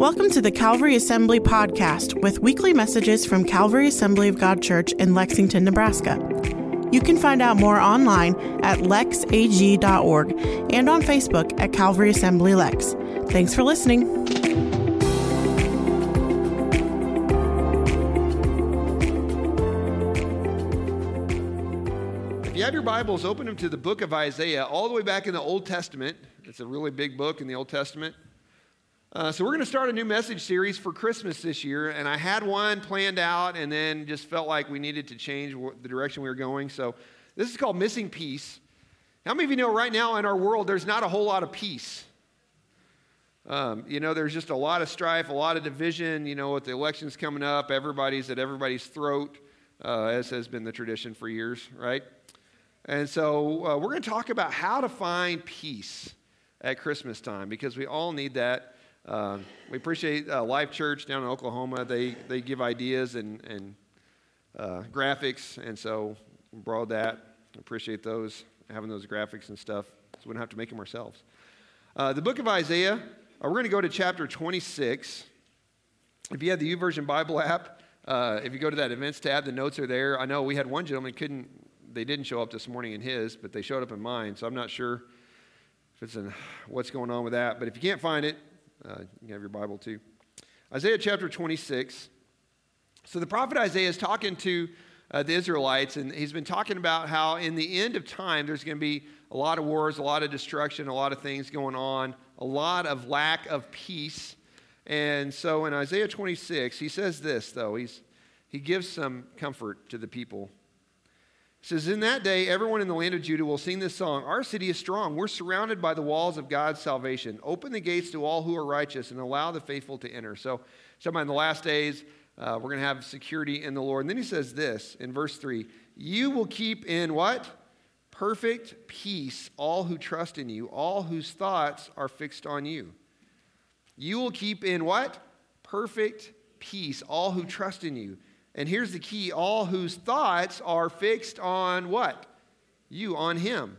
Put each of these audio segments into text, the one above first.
Welcome to the Calvary Assembly podcast with weekly messages from Calvary Assembly of God Church in Lexington, Nebraska. You can find out more online at lexag.org and on Facebook at Calvary Assembly Lex. Thanks for listening. If you have your Bibles, open them to the book of Isaiah, all the way back in the Old Testament. It's a really big book in the Old Testament. Uh, so, we're going to start a new message series for Christmas this year, and I had one planned out and then just felt like we needed to change the direction we were going. So, this is called Missing Peace. How many of you know right now in our world there's not a whole lot of peace? Um, you know, there's just a lot of strife, a lot of division. You know, with the elections coming up, everybody's at everybody's throat, uh, as has been the tradition for years, right? And so, uh, we're going to talk about how to find peace at Christmas time because we all need that. Uh, we appreciate uh, Life Church down in Oklahoma. They, they give ideas and, and uh, graphics, and so we borrowed that. Appreciate those, having those graphics and stuff, so we don't have to make them ourselves. Uh, the book of Isaiah, uh, we're going to go to chapter 26. If you have the YouVersion Bible app, uh, if you go to that events tab, the notes are there. I know we had one gentleman couldn't, they didn't show up this morning in his, but they showed up in mine, so I'm not sure if it's in, what's going on with that. But if you can't find it, uh, you have your Bible too. Isaiah chapter 26. So the prophet Isaiah is talking to uh, the Israelites, and he's been talking about how in the end of time there's going to be a lot of wars, a lot of destruction, a lot of things going on, a lot of lack of peace. And so in Isaiah 26, he says this, though. He's, he gives some comfort to the people. He says, In that day, everyone in the land of Judah will sing this song Our city is strong. We're surrounded by the walls of God's salvation. Open the gates to all who are righteous and allow the faithful to enter. So, sometime in the last days, uh, we're going to have security in the Lord. And then he says this in verse 3 You will keep in what? Perfect peace all who trust in you, all whose thoughts are fixed on you. You will keep in what? Perfect peace all who trust in you. And here's the key all whose thoughts are fixed on what? You, on Him.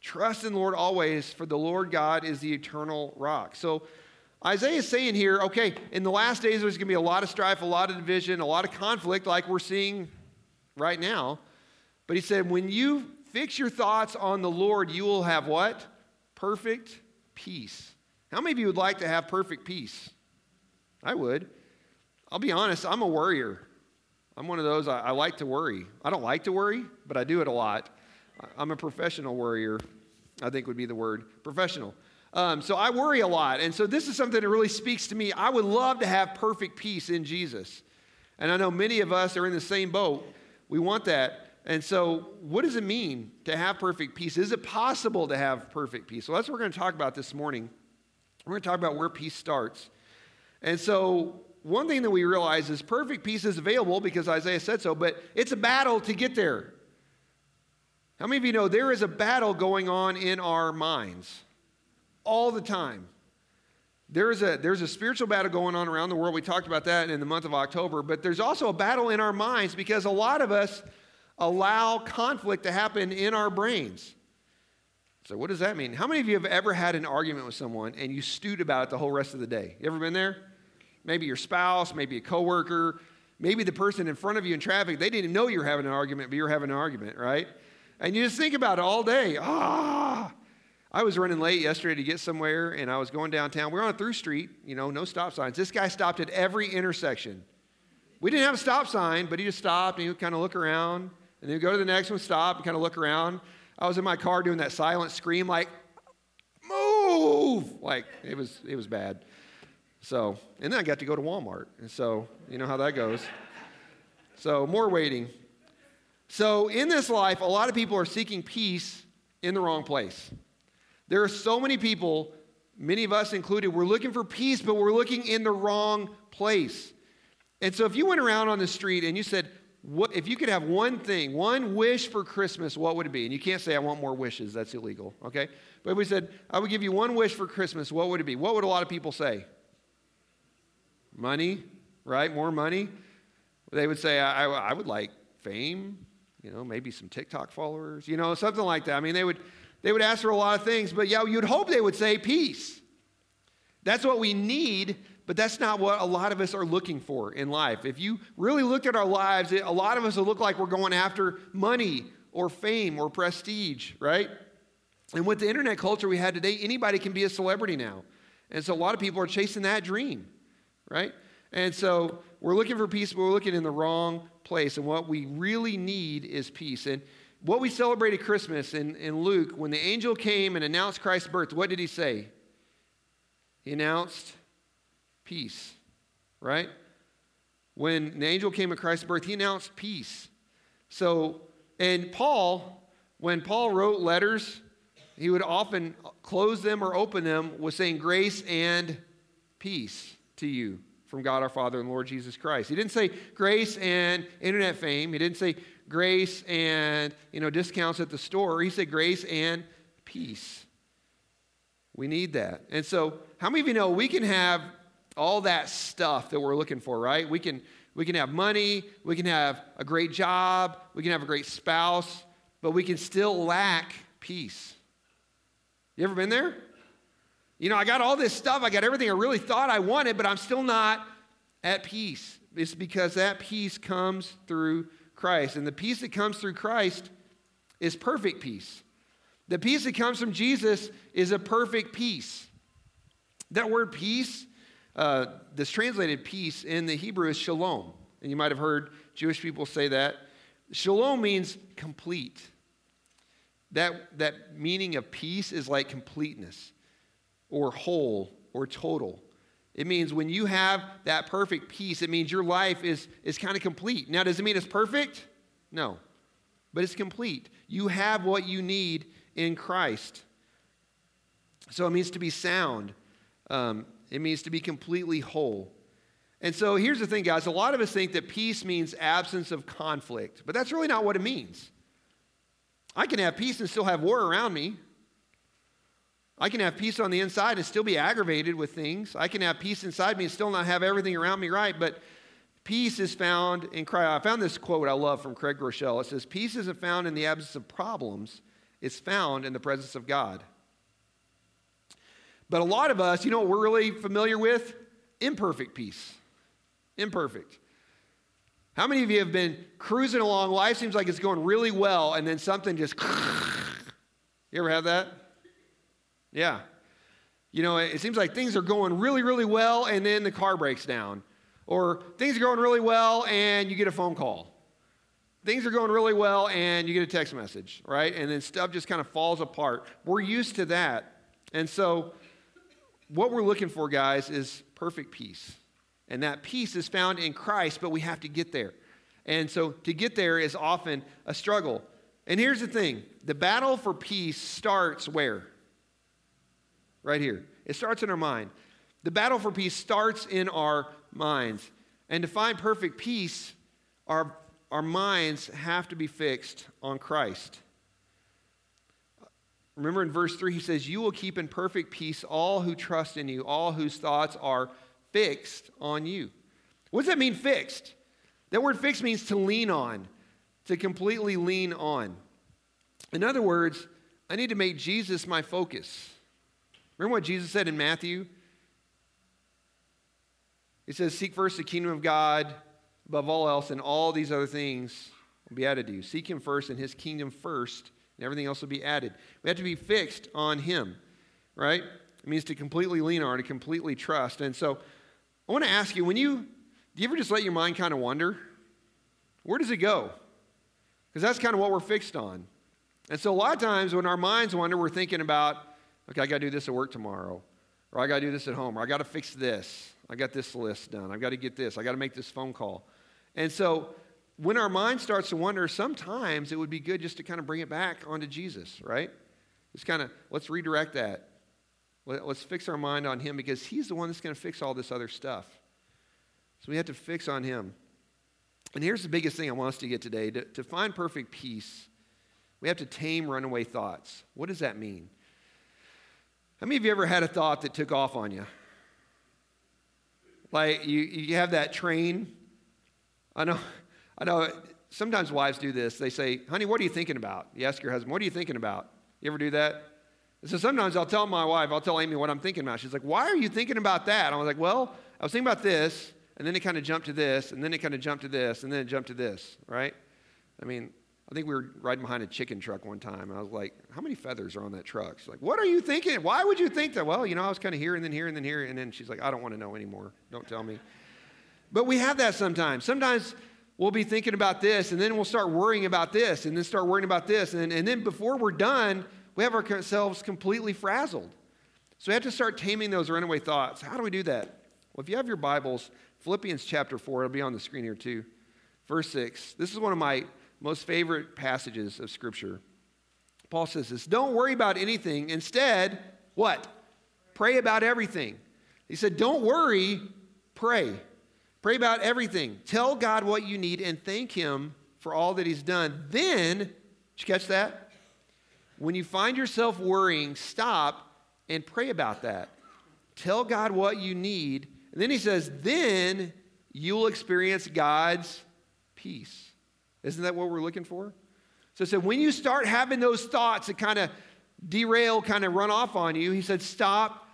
Trust in the Lord always, for the Lord God is the eternal rock. So Isaiah is saying here, okay, in the last days there's going to be a lot of strife, a lot of division, a lot of conflict, like we're seeing right now. But he said, when you fix your thoughts on the Lord, you will have what? Perfect peace. How many of you would like to have perfect peace? I would. I'll be honest, I'm a worrier. I'm one of those, I, I, like to worry. I don't like to worry, but I do it a lot. I'm a professional worrier, I think would be the word professional. Um, so I worry a lot. And so this is something that really speaks to me. I would love to have perfect peace in Jesus. And I know many of us are in the same boat. We want that. And so, what does it mean to have perfect peace? Is it possible to have perfect peace? So, that's what we're going to talk about this morning. We're going to talk about where peace starts. And so, one thing that we realize is perfect peace is available because Isaiah said so, but it's a battle to get there. How many of you know there is a battle going on in our minds all the time? There's a, there's a spiritual battle going on around the world. We talked about that in the month of October, but there's also a battle in our minds because a lot of us allow conflict to happen in our brains. So, what does that mean? How many of you have ever had an argument with someone and you stewed about it the whole rest of the day? You ever been there? Maybe your spouse, maybe a coworker, maybe the person in front of you in traffic, they didn't know you were having an argument, but you're having an argument, right? And you just think about it all day. Ah, I was running late yesterday to get somewhere, and I was going downtown. We are on a through street, you know, no stop signs. This guy stopped at every intersection. We didn't have a stop sign, but he just stopped and he would kind of look around, and then go to the next one, stop, and kind of look around. I was in my car doing that silent scream, like, move! Like, it was, it was bad. So, and then I got to go to Walmart. And so, you know how that goes. So, more waiting. So, in this life, a lot of people are seeking peace in the wrong place. There are so many people, many of us included, we're looking for peace, but we're looking in the wrong place. And so, if you went around on the street and you said, what, if you could have one thing, one wish for Christmas, what would it be? And you can't say, I want more wishes. That's illegal, okay? But we said, I would give you one wish for Christmas, what would it be? What would a lot of people say? Money, right? More money. They would say, I, I, would like fame, you know, maybe some TikTok followers, you know, something like that. I mean, they would, they would ask for a lot of things, but yeah, you'd hope they would say peace. That's what we need, But that's not what a lot of us are looking for in life. If you really looked at our lives, a lot of us look like we're going after money or fame or prestige, right? And with the internet culture we had today, anybody can be a celebrity now. And so a lot of people are chasing that dream, right? And so we're looking for peace, but we're looking in the wrong place. And what we really need is peace. And what we celebrated Christmas in, in Luke, when the angel came and announced Christ's birth, what did he say? He announced peace, right? When the angel came at Christ's birth, he announced peace. So, and Paul, when Paul wrote letters, he would often close them or open them with saying, Grace and peace to you from God our Father and Lord Jesus Christ. He didn't say grace and internet fame. He didn't say grace and you know discounts at the store. He said grace and peace. We need that. And so, how many of you know we can have all that stuff that we're looking for, right? We can, we can have money, we can have a great job, we can have a great spouse, but we can still lack peace. You ever been there? You know, I got all this stuff, I got everything I really thought I wanted, but I'm still not at peace. It's because that peace comes through Christ. And the peace that comes through Christ is perfect peace. The peace that comes from Jesus is a perfect peace. That word peace uh, this translated peace in the Hebrew is shalom. And you might have heard Jewish people say that. Shalom means complete. That, that meaning of peace is like completeness or whole or total. It means when you have that perfect peace, it means your life is, is kind of complete. Now, does it mean it's perfect? No, but it's complete. You have what you need in Christ. So it means to be sound. Um, it means to be completely whole. And so here's the thing, guys. A lot of us think that peace means absence of conflict, but that's really not what it means. I can have peace and still have war around me. I can have peace on the inside and still be aggravated with things. I can have peace inside me and still not have everything around me right, but peace is found in Christ. I found this quote I love from Craig Groeschel. It says, Peace isn't found in the absence of problems, it's found in the presence of God. But a lot of us, you know what we're really familiar with? Imperfect peace. Imperfect. How many of you have been cruising along? Life seems like it's going really well, and then something just. You ever have that? Yeah. You know, it seems like things are going really, really well, and then the car breaks down. Or things are going really well, and you get a phone call. Things are going really well, and you get a text message, right? And then stuff just kind of falls apart. We're used to that. And so what we're looking for, guys, is perfect peace. And that peace is found in Christ, but we have to get there. And so to get there is often a struggle. And here's the thing the battle for peace starts where? Right here. It starts in our mind. The battle for peace starts in our minds. And to find perfect peace, our, our minds have to be fixed on Christ. Remember in verse 3, he says, You will keep in perfect peace all who trust in you, all whose thoughts are fixed on you. What does that mean, fixed? That word fixed means to lean on, to completely lean on. In other words, I need to make Jesus my focus. Remember what Jesus said in Matthew? He says, Seek first the kingdom of God above all else, and all these other things will be added to you. Seek him first and his kingdom first, and everything else will be added. We have to be fixed on Him, right? It means to completely lean on, to completely trust. And so I want to ask you when you, do you ever just let your mind kind of wander? Where does it go? Because that's kind of what we're fixed on. And so a lot of times when our minds wander, we're thinking about, okay, I got to do this at work tomorrow, or I got to do this at home, or I got to fix this. I got this list done. I've got to get this. I got to make this phone call. And so when our mind starts to wonder, sometimes it would be good just to kind of bring it back onto Jesus, right? Just kind of let's redirect that. Let's fix our mind on Him because He's the one that's going to fix all this other stuff. So we have to fix on Him. And here's the biggest thing I want us to get today to, to find perfect peace, we have to tame runaway thoughts. What does that mean? How many of you ever had a thought that took off on you? Like you, you have that train. I know I know sometimes wives do this. They say, honey, what are you thinking about? You ask your husband, what are you thinking about? You ever do that? So sometimes I'll tell my wife, I'll tell Amy what I'm thinking about. She's like, Why are you thinking about that? I was like, Well, I was thinking about this, and then it kind of jumped to this, and then it kind of jumped to this, and then it jumped to this, right? I mean, I think we were riding behind a chicken truck one time. And I was like, How many feathers are on that truck? She's like, What are you thinking? Why would you think that? Well, you know, I was kind of here and then here and then here. And then she's like, I don't want to know anymore. Don't tell me. But we have that sometimes. Sometimes we'll be thinking about this, and then we'll start worrying about this, and then start worrying about this. And, and then before we're done, we have ourselves completely frazzled. So we have to start taming those runaway thoughts. How do we do that? Well, if you have your Bibles, Philippians chapter 4, it'll be on the screen here too. Verse 6. This is one of my most favorite passages of Scripture. Paul says this Don't worry about anything. Instead, what? Pray about everything. He said, Don't worry, pray. Pray about everything. Tell God what you need and thank Him for all that He's done. Then, did you catch that? When you find yourself worrying, stop and pray about that. Tell God what you need. And then he says, then you'll experience God's peace. Isn't that what we're looking for? So, so when you start having those thoughts that kind of derail, kind of run off on you, he said, stop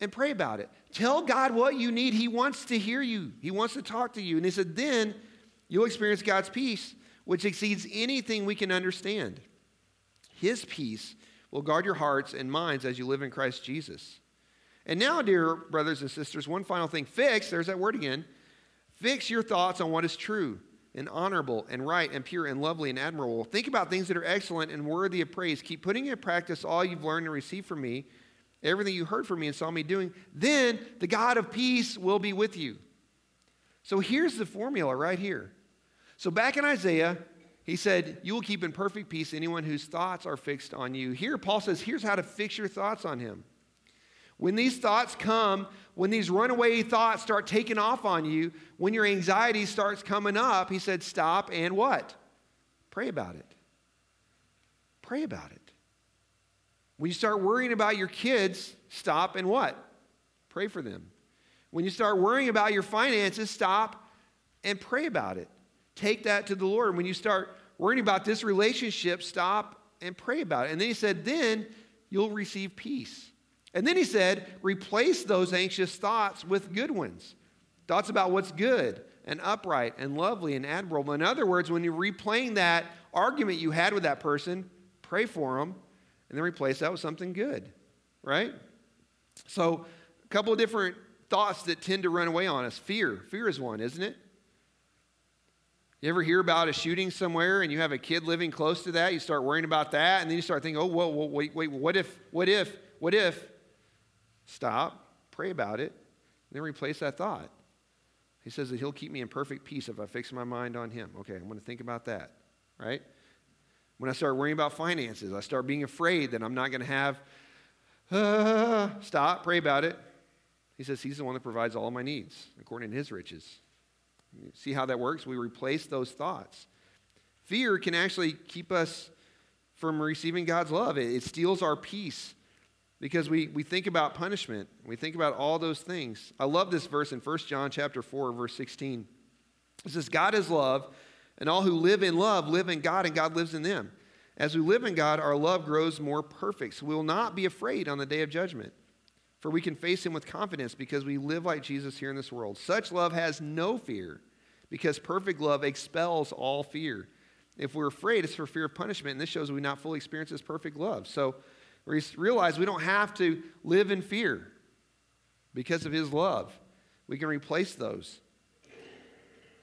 and pray about it. Tell God what you need. He wants to hear you, He wants to talk to you. And he said, then you'll experience God's peace, which exceeds anything we can understand. His peace will guard your hearts and minds as you live in Christ Jesus. And now, dear brothers and sisters, one final thing fix, there's that word again. Fix your thoughts on what is true and honorable and right and pure and lovely and admirable. Think about things that are excellent and worthy of praise. Keep putting in practice all you've learned and received from me, everything you heard from me and saw me doing. Then the God of peace will be with you. So here's the formula right here. So back in Isaiah, he said, You will keep in perfect peace anyone whose thoughts are fixed on you. Here, Paul says, Here's how to fix your thoughts on him. When these thoughts come, when these runaway thoughts start taking off on you, when your anxiety starts coming up, he said, Stop and what? Pray about it. Pray about it. When you start worrying about your kids, stop and what? Pray for them. When you start worrying about your finances, stop and pray about it. Take that to the Lord. When you start worrying about this relationship, stop and pray about it. And then he said, then you'll receive peace. And then he said, replace those anxious thoughts with good ones. Thoughts about what's good and upright and lovely and admirable. In other words, when you're replaying that argument you had with that person, pray for them and then replace that with something good, right? So, a couple of different thoughts that tend to run away on us. Fear. Fear is one, isn't it? You ever hear about a shooting somewhere and you have a kid living close to that? You start worrying about that, and then you start thinking, oh, whoa, whoa wait, wait, what if, what if, what if? Stop, pray about it, then replace that thought. He says that he'll keep me in perfect peace if I fix my mind on him. Okay, I'm going to think about that, right? When I start worrying about finances, I start being afraid that I'm not going to have, uh, stop, pray about it. He says he's the one that provides all my needs according to his riches. See how that works? We replace those thoughts. Fear can actually keep us from receiving God's love. It, it steals our peace because we, we think about punishment. We think about all those things. I love this verse in 1 John chapter 4, verse 16. It says, God is love, and all who live in love live in God, and God lives in them. As we live in God, our love grows more perfect. So we will not be afraid on the day of judgment. For we can face him with confidence because we live like Jesus here in this world. Such love has no fear because perfect love expels all fear. If we're afraid, it's for fear of punishment, and this shows we not fully experience this perfect love. So realize we don't have to live in fear because of his love. We can replace those.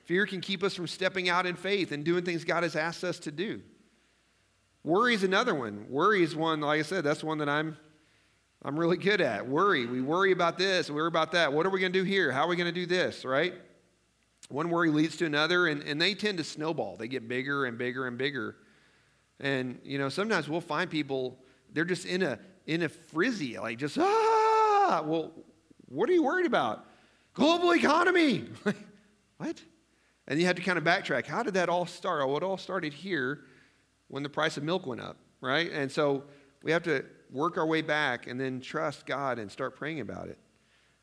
Fear can keep us from stepping out in faith and doing things God has asked us to do. Worry is another one. Worry is one, like I said, that's one that I'm I'm really good at. Worry. We worry about this, we worry about that. What are we going to do here? How are we going to do this, right? One worry leads to another, and, and they tend to snowball. They get bigger and bigger and bigger. And, you know, sometimes we'll find people, they're just in a, in a frizzy, like just, ah, well, what are you worried about? Global economy. what? And you have to kind of backtrack. How did that all start? Well, it all started here when the price of milk went up, right? And so we have to work our way back and then trust God and start praying about it.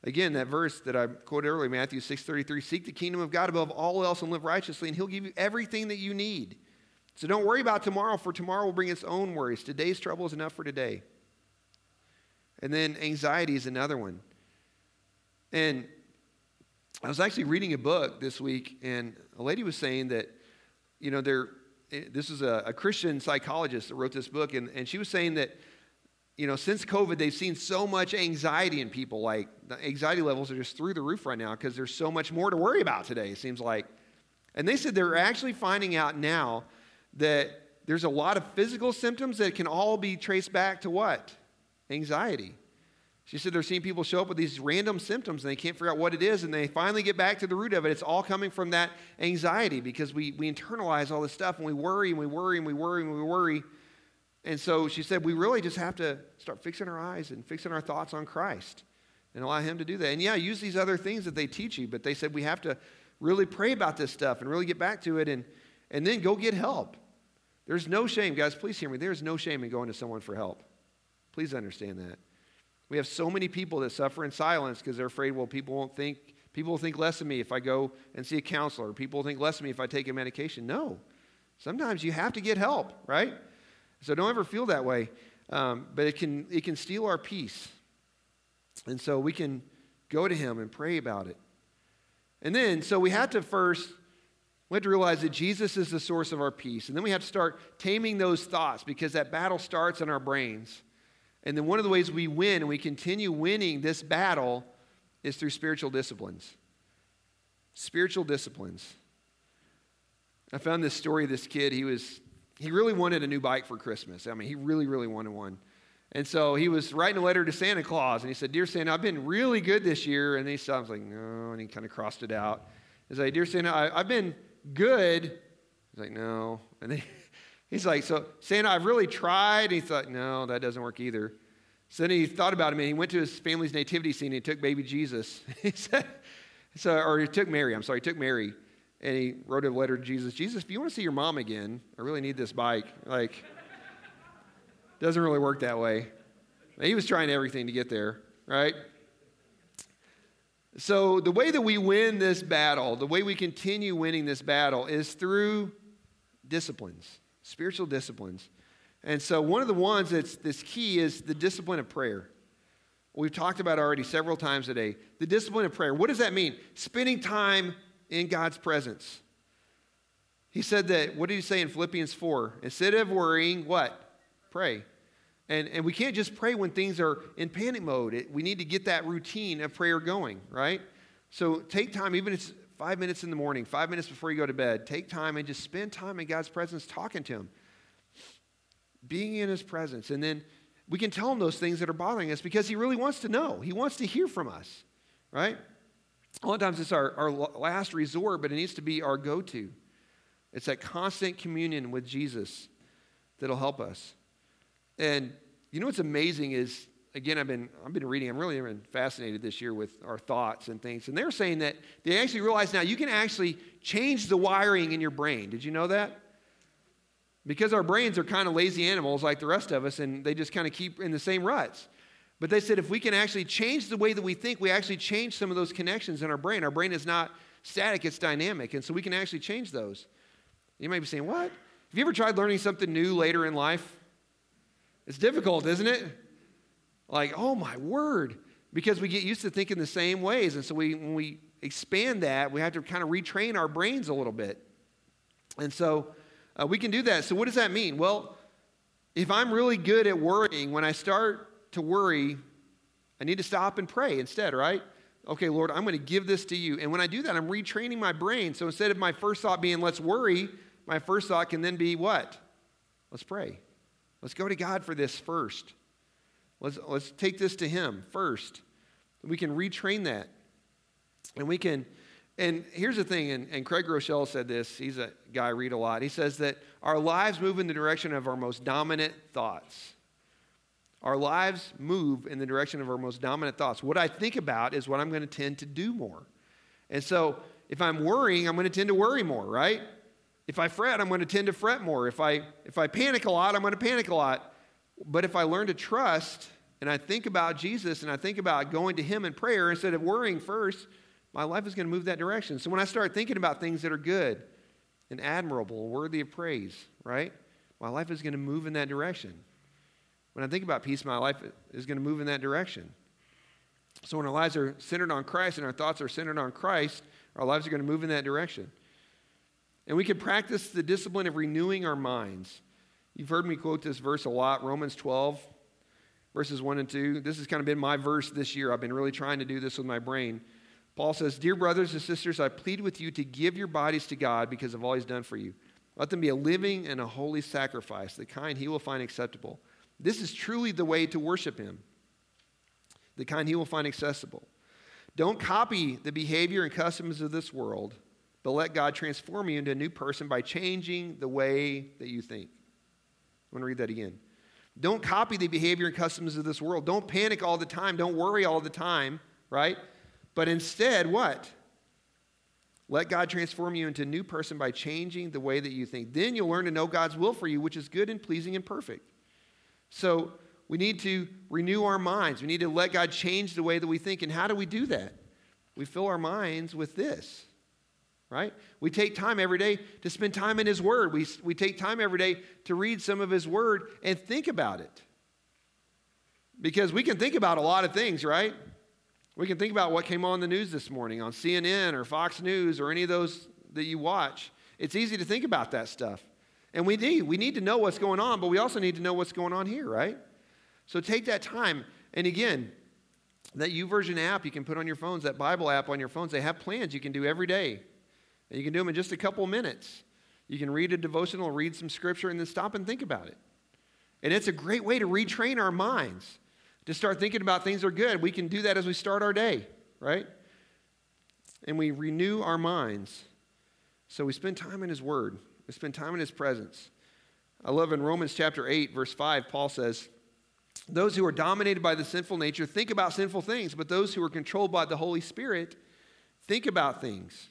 Again, that verse that I quoted earlier, Matthew 6:33, seek the kingdom of God above all else and live righteously, and he'll give you everything that you need. So don't worry about tomorrow, for tomorrow will bring its own worries. Today's trouble is enough for today. And then anxiety is another one. And I was actually reading a book this week, and a lady was saying that, you know, there, eh, this is a, a Christian psychologist that wrote this book, and, and she was saying that, you know, since COVID, they've seen so much anxiety in people. Like, the anxiety levels are just through the roof right now because there's so much more to worry about today, it seems like. And they said they're actually finding out now that there's a lot of physical symptoms that can all be traced back to what? Anxiety. She said they're seeing people show up with these random symptoms and they can't figure out what it is, and they finally get back to the root of it. It's all coming from that anxiety because we, we internalize all this stuff and we worry and we worry and we worry and we worry. And so she said we really just have to start fixing our eyes and fixing our thoughts on Christ and allow Him to do that. And yeah, use these other things that they teach you, but they said we have to really pray about this stuff and really get back to it and, and then go get help. There's no shame, guys, please hear me. There's no shame in going to someone for help. Please understand that. We have so many people that suffer in silence because they're afraid, well, people won't think, people will think less of me if I go and see a counselor. People will think less of me if I take a medication. No. Sometimes you have to get help, right? So don't ever feel that way. Um, but it can, it can steal our peace. And so we can go to Him and pray about it. And then, so we have to first, we have to realize that Jesus is the source of our peace. And then we have to start taming those thoughts because that battle starts in our brains. And then one of the ways we win and we continue winning this battle is through spiritual disciplines. Spiritual disciplines. I found this story of this kid. He was he really wanted a new bike for Christmas. I mean, he really, really wanted one. And so he was writing a letter to Santa Claus, and he said, Dear Santa, I've been really good this year. And he sounds like, No, and he kind of crossed it out. He's like, Dear Santa, I, have been good. He's like, No. And then he's like, So, Santa, I've really tried. And he thought, No, that doesn't work either. So then he thought about it, and he went to his family's nativity scene, and he took baby Jesus. he said, so, or he took Mary, I'm sorry, he took Mary, and he wrote a letter to Jesus Jesus, if you want to see your mom again, I really need this bike. Like, doesn't really work that way. He was trying everything to get there, right? So, the way that we win this battle, the way we continue winning this battle is through disciplines, spiritual disciplines. And so, one of the ones that's, that's key is the discipline of prayer. We've talked about already several times today. The discipline of prayer. What does that mean? Spending time in God's presence. He said that, what did he say in Philippians 4? Instead of worrying, what? Pray. And, and we can't just pray when things are in panic mode. It, we need to get that routine of prayer going, right? So take time, even if it's five minutes in the morning, five minutes before you go to bed, take time and just spend time in God's presence talking to Him, being in His presence. And then we can tell Him those things that are bothering us because He really wants to know. He wants to hear from us, right? A lot of times it's our, our last resort, but it needs to be our go to. It's that constant communion with Jesus that'll help us. And you know what's amazing is, again, I've been, I've been reading, I'm really been fascinated this year with our thoughts and things. And they're saying that they actually realize now you can actually change the wiring in your brain. Did you know that? Because our brains are kind of lazy animals like the rest of us, and they just kind of keep in the same ruts. But they said if we can actually change the way that we think, we actually change some of those connections in our brain. Our brain is not static, it's dynamic. And so we can actually change those. You might be saying, What? Have you ever tried learning something new later in life? It's difficult, isn't it? Like, oh my word. Because we get used to thinking the same ways. And so we, when we expand that, we have to kind of retrain our brains a little bit. And so uh, we can do that. So, what does that mean? Well, if I'm really good at worrying, when I start to worry, I need to stop and pray instead, right? Okay, Lord, I'm going to give this to you. And when I do that, I'm retraining my brain. So instead of my first thought being, let's worry, my first thought can then be what? Let's pray. Let's go to God for this first. Let's, let's take this to Him first. We can retrain that. And we can, and here's the thing, and, and Craig Groeschel said this. He's a guy I read a lot. He says that our lives move in the direction of our most dominant thoughts. Our lives move in the direction of our most dominant thoughts. What I think about is what I'm going to tend to do more. And so if I'm worrying, I'm going to tend to worry more, right? If I fret, I'm going to tend to fret more. If I, if I panic a lot, I'm going to panic a lot. But if I learn to trust and I think about Jesus and I think about going to Him in prayer instead of worrying first, my life is going to move that direction. So when I start thinking about things that are good and admirable, worthy of praise, right? My life is going to move in that direction. when I think about peace, my life is going to move in that direction. So when our lives are centered on Christ and our thoughts are centered on Christ, our lives are going to move in that direction. And we can practice the discipline of renewing our minds. You've heard me quote this verse a lot, Romans 12, verses 1 and 2. This has kind of been my verse this year. I've been really trying to do this with my brain. Paul says, Dear brothers and sisters, I plead with you to give your bodies to God because of all he's done for you. Let them be a living and a holy sacrifice, the kind he will find acceptable. This is truly the way to worship him, the kind he will find accessible. Don't copy the behavior and customs of this world, but let God transform you into a new person by changing the way that you think. I want to read that again. Don't copy the behavior and customs of this world. Don't panic all the time. Don't worry all the time, right? But instead, what? Let God transform you into a new person by changing the way that you think. Then you'll learn to know God's will for you, which is good and pleasing and perfect. So we need to renew our minds. We need to let God change the way that we think. And how do we do that? We fill our minds with this, right? We take time every day to spend time in His Word. We, we take time every day to read some of His Word and think about it. Because we can think about a lot of things, right? We can think about what came on the news this morning on CNN or Fox News or any of those that you watch. It's easy to think about that stuff. And we need. We need to know what's going on, but we also need to know what's going on here, right? So take that time. And again, that YouVersion app you can put on your phones, that Bible app on your phones, they have plans you can do every day. And you can do them in just a couple minutes. You can read a devotional, read some scripture, and then stop and think about it. And it's a great way to retrain our minds to start thinking about things that are good. We can do that as we start our day, right? And we renew our minds. So we spend time in His Word, we spend time in His presence. I love in Romans chapter 8, verse 5, Paul says, Those who are dominated by the sinful nature think about sinful things, but those who are controlled by the Holy Spirit think about things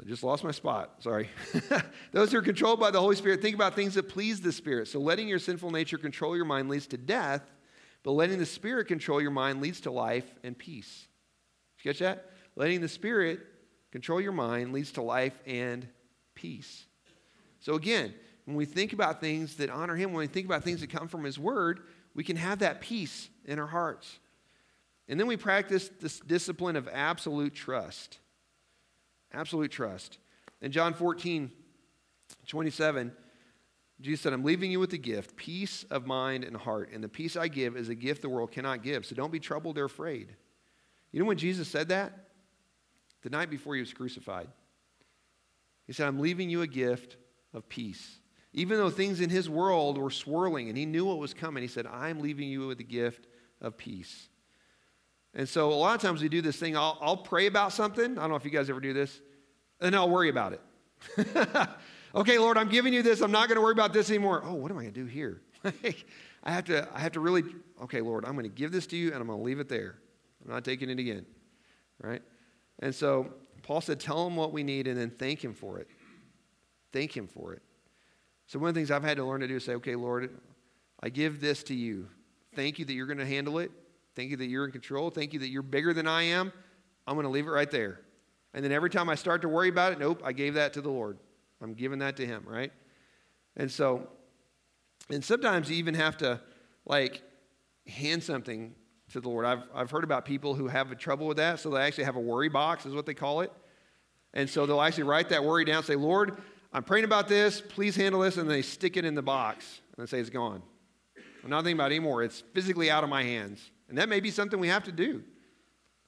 I just lost my spot. Sorry. Those who are controlled by the Holy Spirit think about things that please the Spirit. So letting your sinful nature control your mind leads to death, but letting the Spirit control your mind leads to life and peace. Did you catch that? Letting the Spirit control your mind leads to life and peace. So again, when we think about things that honor Him, when we think about things that come from His Word, we can have that peace in our hearts. And then we practice this discipline of absolute trust. Absolute trust. In John 14, 27, Jesus said, I'm leaving you with a gift, peace of mind and heart. And the peace I give is a gift the world cannot give. So don't be troubled or afraid. You know when Jesus said that? The night before he was crucified. He said, I'm leaving you a gift of peace. Even though things in his world were swirling and he knew what was coming, he said, I'm leaving you with a gift of peace. And so a lot of times we do this thing, I'll, I'll pray about something. I don't know if you guys ever do this, Uh, and I'll worry about it. okay, Lord, I'm giving you this. I'm not going to worry about this anymore. Oh, what am I going to do here? I have to, I have to really, okay, Lord, I'm going to give this to you and I'm going to leave it there. I'm not taking it again. Right? And so Paul said, tell him what we need and then thank him for it. Thank him for it. So one of the things I've had to learn to do is say, okay, Lord, I give this to you. Thank you that you're going to handle it. Thank you that you're in control. Thank you that you're bigger than I am. I'm going to leave it right there. And then every time I start to worry about it, nope, I gave that to the Lord. I'm giving that to Him, right? And so, and sometimes you even have to like hand something to the Lord. I've, I've heard about people who have trouble with that, so they actually have a worry box, is what they call it. And so they'll actually write that worry down, say, Lord, I'm praying about this, please handle this, and they stick it in the box and say it's gone. I'm not thinking about it anymore. It's physically out of my hands. And that may be something we have to do.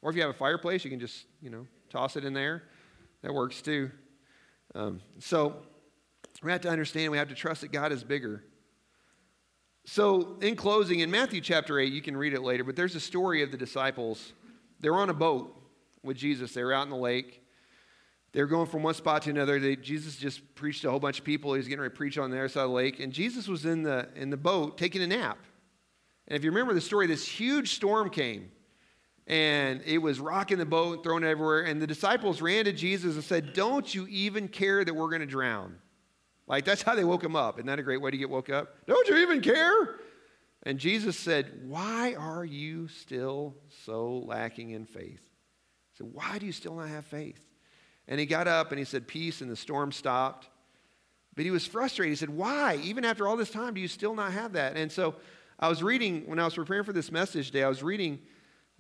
Or if you have a fireplace, you can just, you know, toss it in there. That works too. Um, so we have to understand, we have to trust that God is bigger. So, in closing, in Matthew chapter 8, you can read it later, but there's a story of the disciples. They were on a boat with Jesus, they were out in the lake. They were going from one spot to another. They, Jesus just preached to a whole bunch of people. He's getting ready to preach on the other side of the lake. And Jesus was in the, in the boat taking a nap. And if you remember the story, this huge storm came and it was rocking the boat, and thrown everywhere. And the disciples ran to Jesus and said, Don't you even care that we're going to drown? Like, that's how they woke him up. Isn't that a great way to get woke up? Don't you even care? And Jesus said, Why are you still so lacking in faith? He said, Why do you still not have faith? And he got up and he said, Peace, and the storm stopped. But he was frustrated. He said, Why? Even after all this time, do you still not have that? And so I was reading, when I was preparing for this message today, I was reading.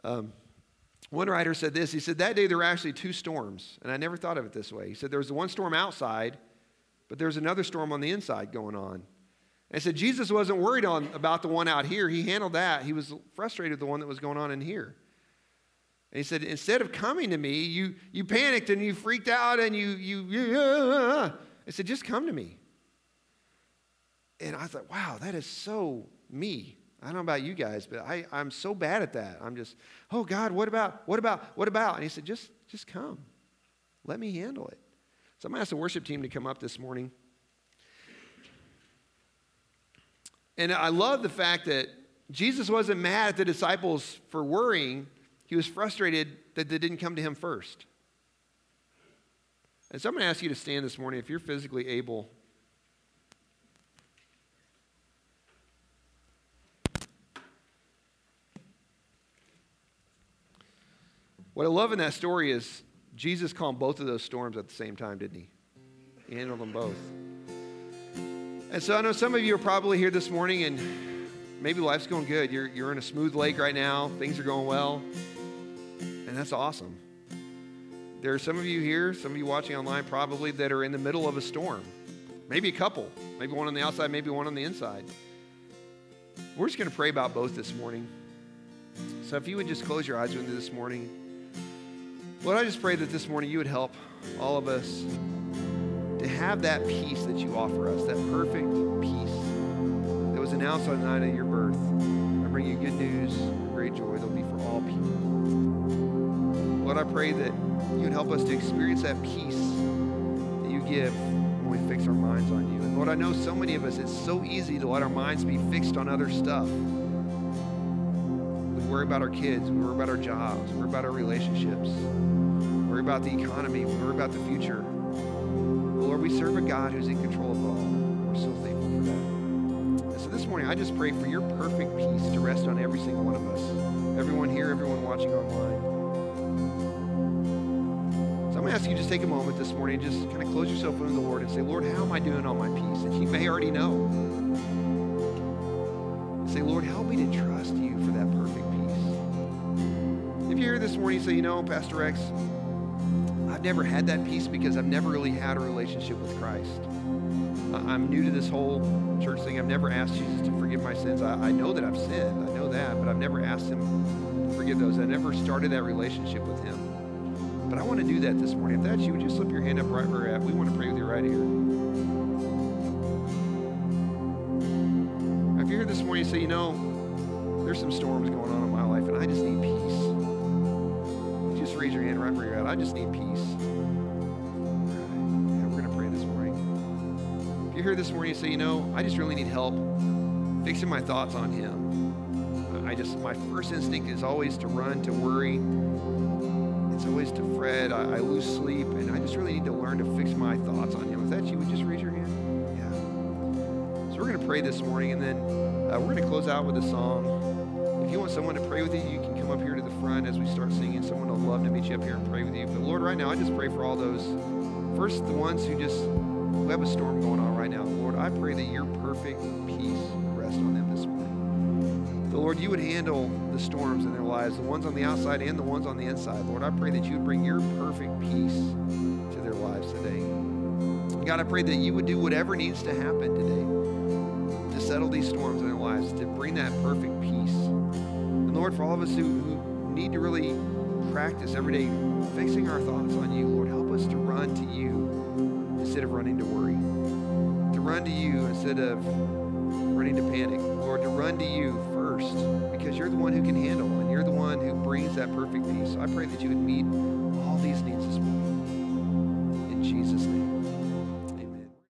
Um, one writer said this. He said, That day there were actually two storms. And I never thought of it this way. He said, There was one storm outside, but there was another storm on the inside going on. And he said, Jesus wasn't worried on, about the one out here. He handled that. He was frustrated with the one that was going on in here. And he said, Instead of coming to me, you, you panicked and you freaked out and you, you, you uh, I said, just come to me. And I thought, wow, that is so me. I don't know about you guys, but I, I'm so bad at that. I'm just, oh God, what about, what about, what about? And he said, just, just come. Let me handle it. So I'm going to ask the worship team to come up this morning. And I love the fact that Jesus wasn't mad at the disciples for worrying. He was frustrated that they didn't come to him first. And so I'm going to ask you to stand this morning if you're physically able. What I love in that story is Jesus calmed both of those storms at the same time, didn't he? He handled them both. And so I know some of you are probably here this morning and maybe life's going good. You're, you're in a smooth lake right now, things are going well, and that's awesome. There are some of you here, some of you watching online probably, that are in the middle of a storm. Maybe a couple, maybe one on the outside, maybe one on the inside. We're just going to pray about both this morning. So if you would just close your eyes with me this morning. Lord, I just pray that this morning you would help all of us to have that peace that you offer us, that perfect peace that was announced on the night of your birth. I bring you good news, great joy that'll be for all people. Lord, I pray that you would help us to experience that peace that you give when we fix our minds on you. And Lord, I know so many of us, it's so easy to let our minds be fixed on other stuff. Worry about our kids, we worry about our jobs, we worry about our relationships, we worry about the economy, we worry about the future. But Lord, we serve a God who's in control of all. We're so thankful for that. And so this morning, I just pray for your perfect peace to rest on every single one of us. Everyone here, everyone watching online So I'm going to ask you just take a moment this morning, and just kind of close yourself into the Lord and say, Lord, how am I doing on my peace? And you may already know. Morning, say, you know, Pastor Rex, I've never had that peace because I've never really had a relationship with Christ. I'm new to this whole church thing. I've never asked Jesus to forgive my sins. I, I know that I've sinned. I know that, but I've never asked him to forgive those. I never started that relationship with him. But I want to do that this morning. If that's you, would you slip your hand up right where you're at? We want to pray with you right here. If you're here this morning, you say, you know, there's some storms going on in my life, and I just need peace. I just need peace. Yeah, we're going to pray this morning. If you're here this morning, you say, you know, I just really need help fixing my thoughts on Him. I just, my first instinct is always to run, to worry, it's always to fret. I, I, lose sleep, and I just really need to learn to fix my thoughts on Him. If that's you, would just raise your hand? Yeah. So we're going to pray this morning, and then uh, we're going to close out with a song. If you want someone to pray with you, you can come up here to the front as we start singing. Someone will love to meet you up here and pray with you. But Lord, right now, I just pray for all those. First, the ones who just who have a storm going on right now. Lord, I pray that your perfect peace rest on them this morning. The Lord, you would handle the storms in their lives, the ones on the outside and the ones on the inside. Lord, I pray that you would bring your perfect peace to their lives today. God, I pray that you would do whatever needs to happen today to settle these storms in our lives, to bring that perfect peace. And Lord, for all of us who, who need to really practice every day fixing our thoughts on you, Lord, help us to run to you instead of running to worry, to run to you instead of running to panic. Lord, to run to you first because you're the one who can handle and you're the one who brings that perfect peace. I pray that you would meet all these needs this morning.